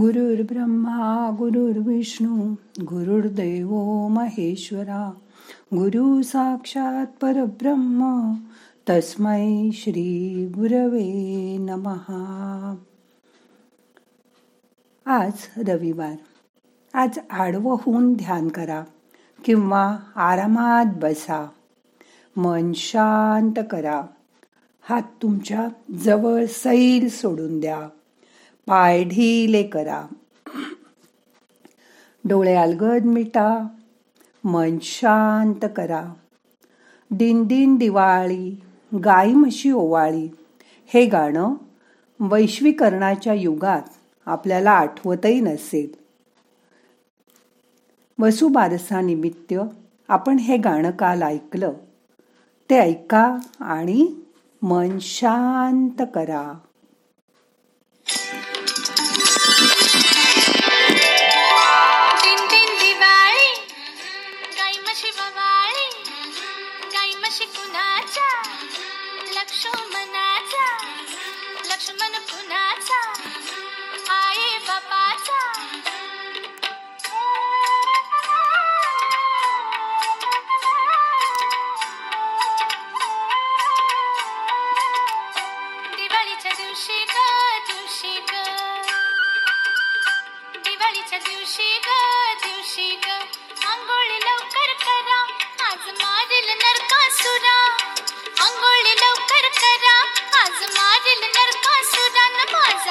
गुरुर्ब्रह्मा गुरुर्विष्णू गुरुर्दैव महेश्वरा गुरु साक्षात परब्रह्म तस्मै श्री गुरवे नमहा आज रविवार. आज आडवं होऊन ध्यान करा किंवा आरामात बसा. मन शांत करा. हात तुमच्या जवळ सैल सोडून द्या. पाय ढिले करा डोळे अलगद मिटा मन शांत करा. दिन दिन दिवाळी गाई म्हशी ओवाळी हे गाणं वैश्वीकरणाच्या युगात आपल्याला आठवतही नसेल. वसुबारसानिमित्त आपण हे गाणं काल ऐकलं. ते ऐका आणि मन शांत करा. गाई लक्ष्मणाचा लक्ष्मण कुणाचा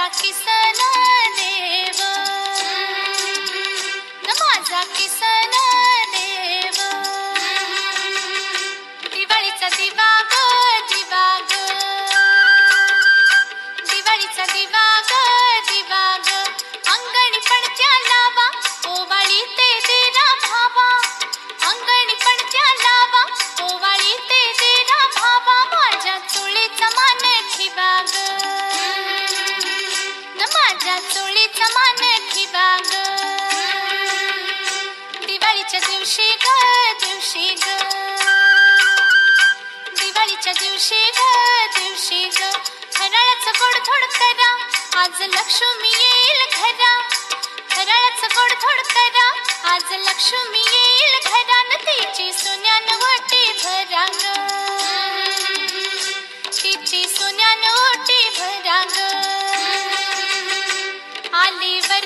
किसन देव न माझा किसन माझ्या चोळीचा मान ठिवा ग दिवाळीच्या दिवशी ग दिवशी ग. दिवाळीच्या दिवशी ग दिवशी ग. फराळाचं गोड थोड करा आज लक्ष्मी येईल घरा. फराळाचं गोड थोड करा आज लक्ष्मी येईल घरा. न तिची सोन्यान ओटी भरा.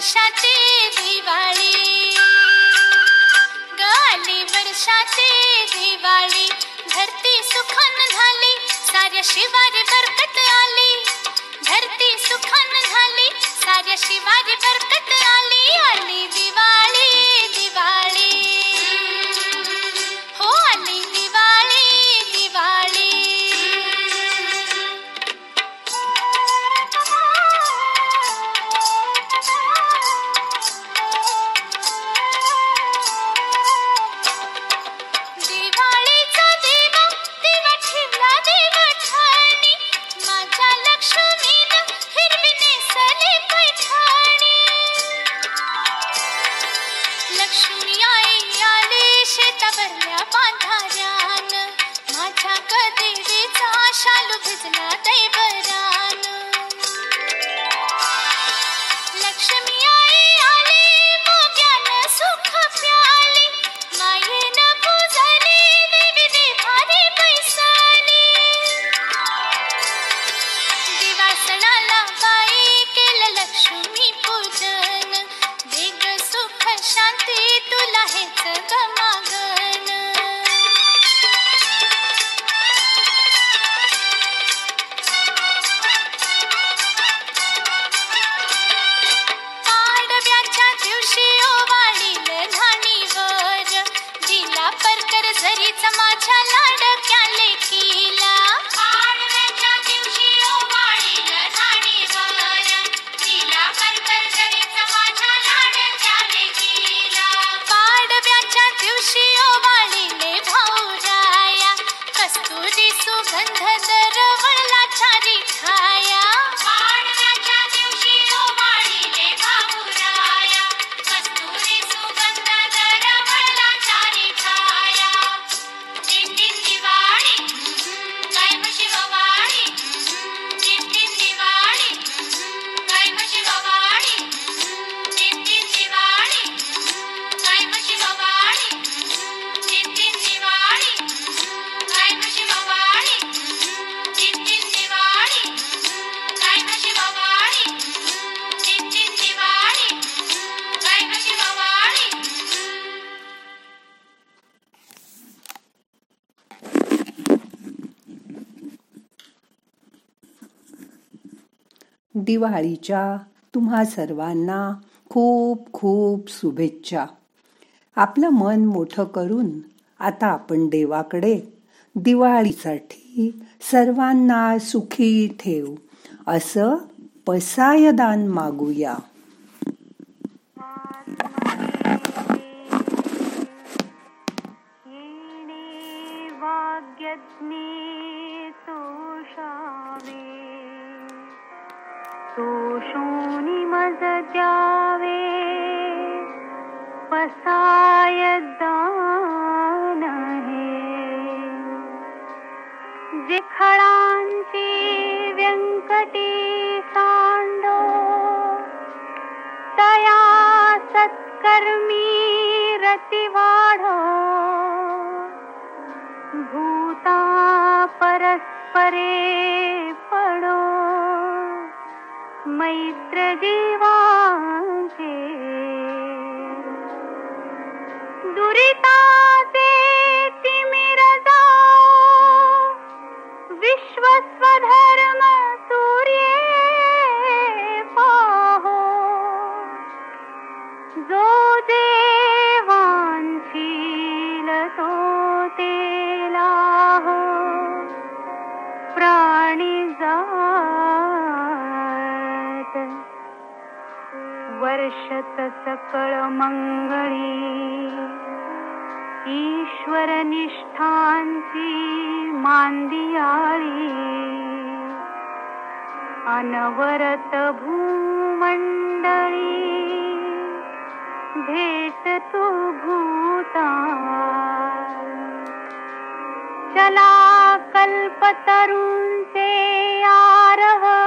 वर्षाची दिवाळी. गाली वर्षाची दिवाळी. धरती सुखान झाली साऱ्या शिवारी बरकत आली. धरती सुखान झाली साऱ्या शिवारी बरकत आली आली दिवाळी. शालू भिजला दिवाळीच्या तुम्हा सर्वांना खूप खूप शुभेच्छा. आपलं मन मोठं करून आता आपण देवाकडे दिवाळीसाठी सर्वांना सुखी ठेव. असं पसायदान मागूया. पसायदान हे जे खळांची व्यंकटी सांडो तया सत्कर्मी रती वाढो. भूता परस्परे पडो. मैत्र जीवांचे दुरितासे तिमिरता विश्वस्वधा वर्षत सकळ मंगळी ईश्वर निष्ठांची मांदियाळी अनवरत भूमंडळी भेट तू भूता चला कल्पतरूंचे आरह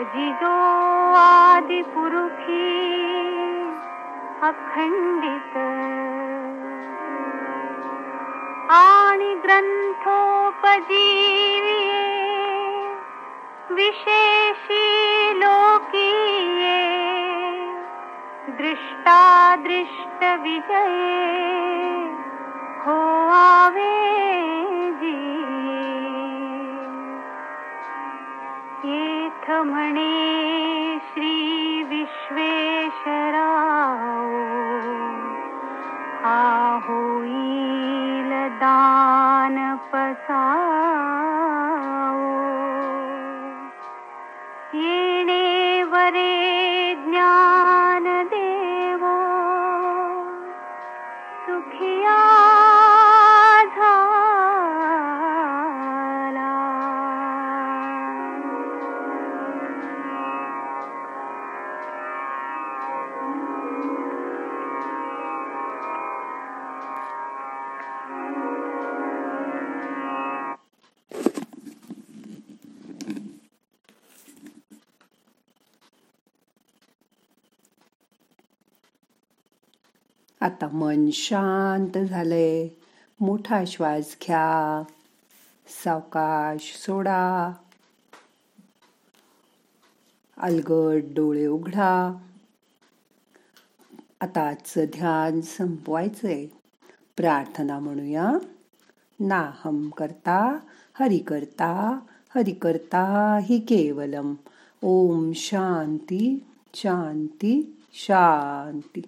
भजिजो आदि पुरुखी अखंडित। आणि ग्रंथोपजीवी विशेषी लोकीये दृष्टादृष्ट विजये हो आवे जी ரமணே आता मन शांत झालंय. मोठा श्वास घ्या. सावकाश सोडा. अलगट डोळे उघडा. आता आजचं ध्यान संपवायचंय. प्रार्थना म्हणूया. नाहम करता हरि करता हरि करता हि केवलम. ओम शांती शांती शांती.